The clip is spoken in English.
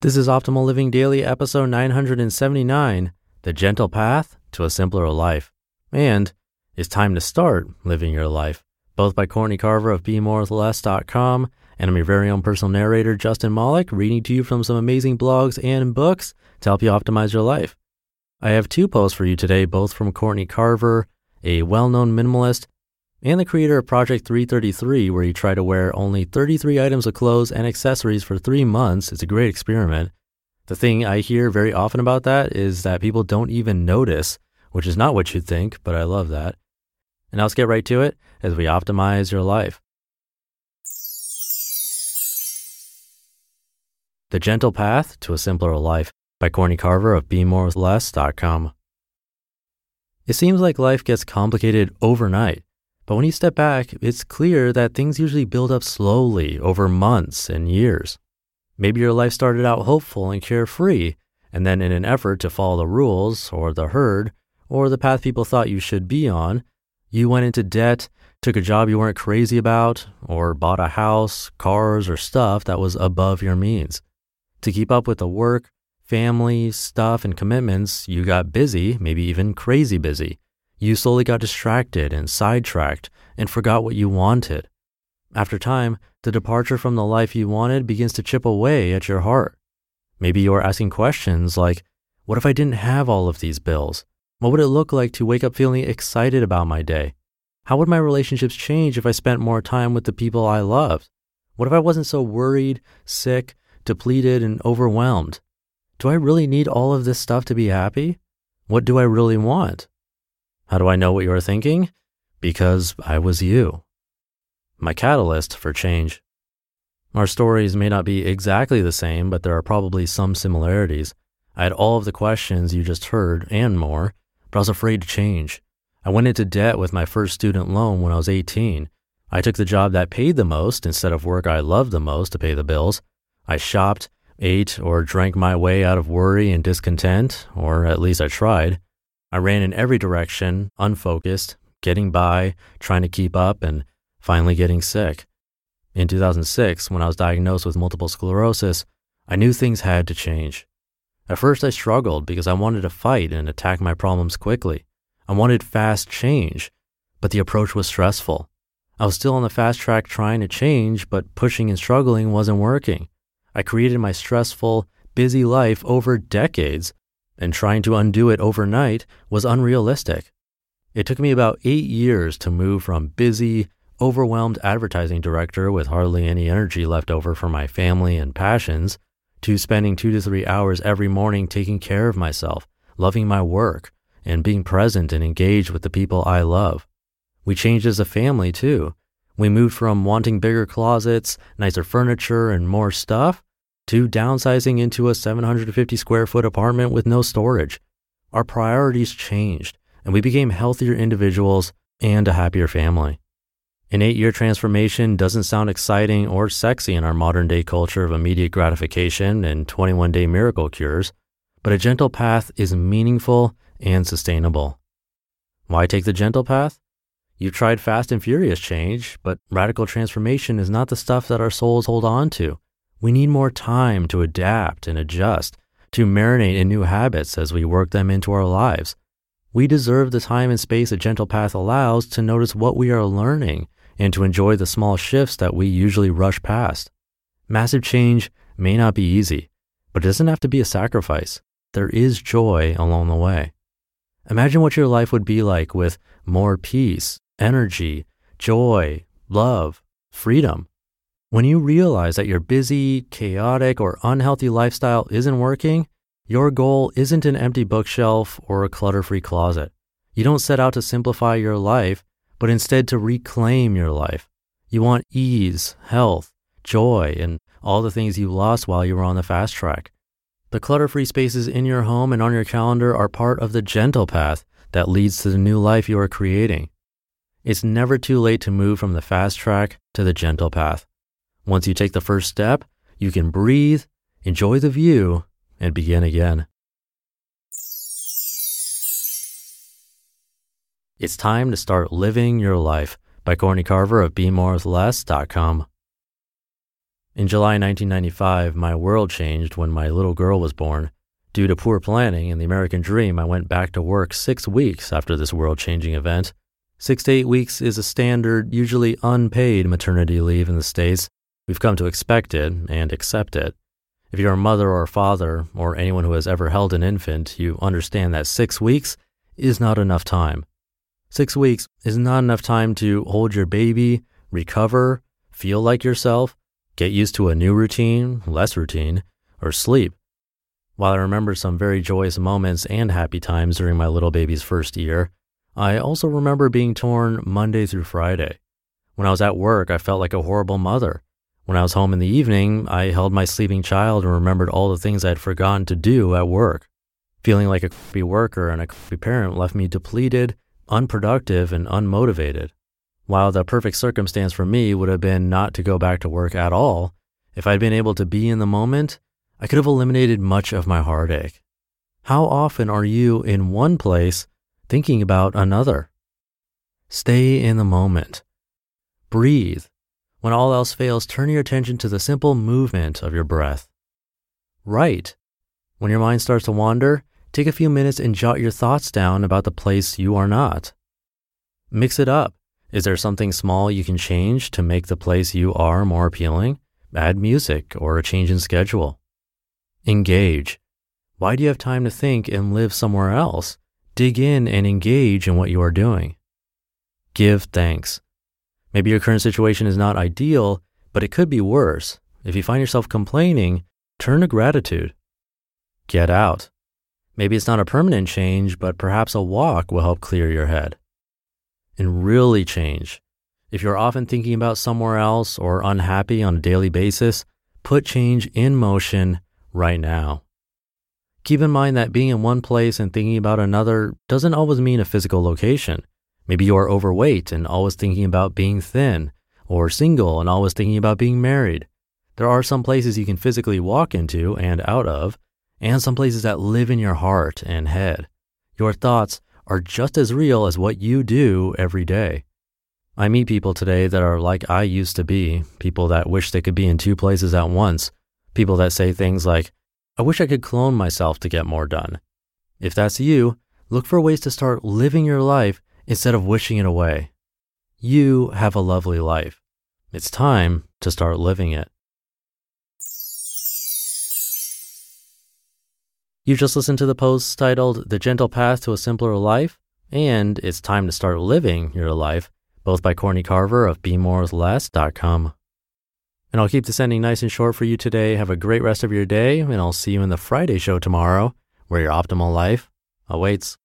This is Optimal Living Daily, episode 979 The Gentle Path to a Simpler Life. And It's Time to Start Living Your Life, both by Courtney Carver of BeMoreWithLess.com. And I'm your very own personal narrator, Justin Malik, reading to you from some amazing blogs and books to help you optimize your life. I have two posts for you today, both from Courtney Carver, a well known minimalist and the creator of Project 333, where you try to wear only 33 items of clothes and accessories for three months. It's a great experiment. The thing I hear very often about that is that people don't even notice, which is not what you'd think, but I love that. And let's get right to it as we optimize your life. The Gentle Path to a Simpler Life by Courtney Carver of BeMoreWithLess.com. It seems like life gets complicated overnight. But when you step back, it's clear that things usually build up slowly over months and years. Maybe your life started out hopeful and carefree, and then in an effort to follow the rules or the herd or the path people thought you should be on, you went into debt, took a job you weren't crazy about, or bought a house, cars, or stuff that was above your means. To keep up with the work, family, stuff, and commitments, you got busy, maybe even crazy busy you slowly got distracted and sidetracked and forgot what you wanted. After time, the departure from the life you wanted begins to chip away at your heart. Maybe you're asking questions like, what if I didn't have all of these bills? What would it look like to wake up feeling excited about my day? How would my relationships change if I spent more time with the people I loved? What if I wasn't so worried, sick, depleted, and overwhelmed? Do I really need all of this stuff to be happy? What do I really want? How do I know what you're thinking? Because I was you. My catalyst for change. Our stories may not be exactly the same, but there are probably some similarities. I had all of the questions you just heard and more, but I was afraid to change. I went into debt with my first student loan when I was 18. I took the job that paid the most instead of work I loved the most to pay the bills. I shopped, ate, or drank my way out of worry and discontent, or at least I tried. I ran in every direction, unfocused, getting by, trying to keep up, and finally getting sick. In 2006, when I was diagnosed with multiple sclerosis, I knew things had to change. At first, I struggled because I wanted to fight and attack my problems quickly. I wanted fast change, but the approach was stressful. I was still on the fast track trying to change, but pushing and struggling wasn't working. I created my stressful, busy life over decades and trying to undo it overnight was unrealistic. It took me about eight years to move from busy, overwhelmed advertising director with hardly any energy left over for my family and passions to spending two to three hours every morning taking care of myself, loving my work, and being present and engaged with the people I love. We changed as a family too. We moved from wanting bigger closets, nicer furniture, and more stuff to downsizing into a 750 square foot apartment with no storage. Our priorities changed, and we became healthier individuals and a happier family. An eight year transformation doesn't sound exciting or sexy in our modern day culture of immediate gratification and 21 day miracle cures, but a gentle path is meaningful and sustainable. Why take the gentle path? You've tried fast and furious change, but radical transformation is not the stuff that our souls hold on to. We need more time to adapt and adjust, to marinate in new habits as we work them into our lives. We deserve the time and space a gentle path allows to notice what we are learning and to enjoy the small shifts that we usually rush past. Massive change may not be easy, but it doesn't have to be a sacrifice. There is joy along the way. Imagine what your life would be like with more peace, energy, joy, love, freedom. When you realize that your busy, chaotic, or unhealthy lifestyle isn't working, your goal isn't an empty bookshelf or a clutter free closet. You don't set out to simplify your life, but instead to reclaim your life. You want ease, health, joy, and all the things you lost while you were on the fast track. The clutter free spaces in your home and on your calendar are part of the gentle path that leads to the new life you are creating. It's never too late to move from the fast track to the gentle path. Once you take the first step, you can breathe, enjoy the view, and begin again. It's time to start living your life by Courtney Carver of BeMoreWithLess.com. In July 1995, my world changed when my little girl was born. Due to poor planning and the American dream, I went back to work six weeks after this world changing event. Six to eight weeks is a standard, usually unpaid maternity leave in the States. We've come to expect it and accept it. If you're a mother or a father, or anyone who has ever held an infant, you understand that six weeks is not enough time. Six weeks is not enough time to hold your baby, recover, feel like yourself, get used to a new routine, less routine, or sleep. While I remember some very joyous moments and happy times during my little baby's first year, I also remember being torn Monday through Friday. When I was at work, I felt like a horrible mother. When I was home in the evening, I held my sleeping child and remembered all the things I'd forgotten to do at work. Feeling like a crappy worker and a crappy parent left me depleted, unproductive, and unmotivated. While the perfect circumstance for me would have been not to go back to work at all, if I'd been able to be in the moment, I could have eliminated much of my heartache. How often are you in one place thinking about another? Stay in the moment. Breathe when all else fails, turn your attention to the simple movement of your breath. Write. When your mind starts to wander, take a few minutes and jot your thoughts down about the place you are not. Mix it up. Is there something small you can change to make the place you are more appealing? Add music or a change in schedule. Engage. Why do you have time to think and live somewhere else? Dig in and engage in what you are doing. Give thanks. Maybe your current situation is not ideal, but it could be worse. If you find yourself complaining, turn to gratitude. Get out. Maybe it's not a permanent change, but perhaps a walk will help clear your head. And really change. If you're often thinking about somewhere else or unhappy on a daily basis, put change in motion right now. Keep in mind that being in one place and thinking about another doesn't always mean a physical location. Maybe you are overweight and always thinking about being thin, or single and always thinking about being married. There are some places you can physically walk into and out of, and some places that live in your heart and head. Your thoughts are just as real as what you do every day. I meet people today that are like I used to be, people that wish they could be in two places at once, people that say things like, I wish I could clone myself to get more done. If that's you, look for ways to start living your life instead of wishing it away. You have a lovely life. It's time to start living it. You've just listened to the post titled The Gentle Path to a Simpler Life and It's Time to Start Living Your Life, both by Courtney Carver of BeMoreWithLess.com. And I'll keep this ending nice and short for you today. Have a great rest of your day, and I'll see you in the Friday show tomorrow, where your optimal life awaits.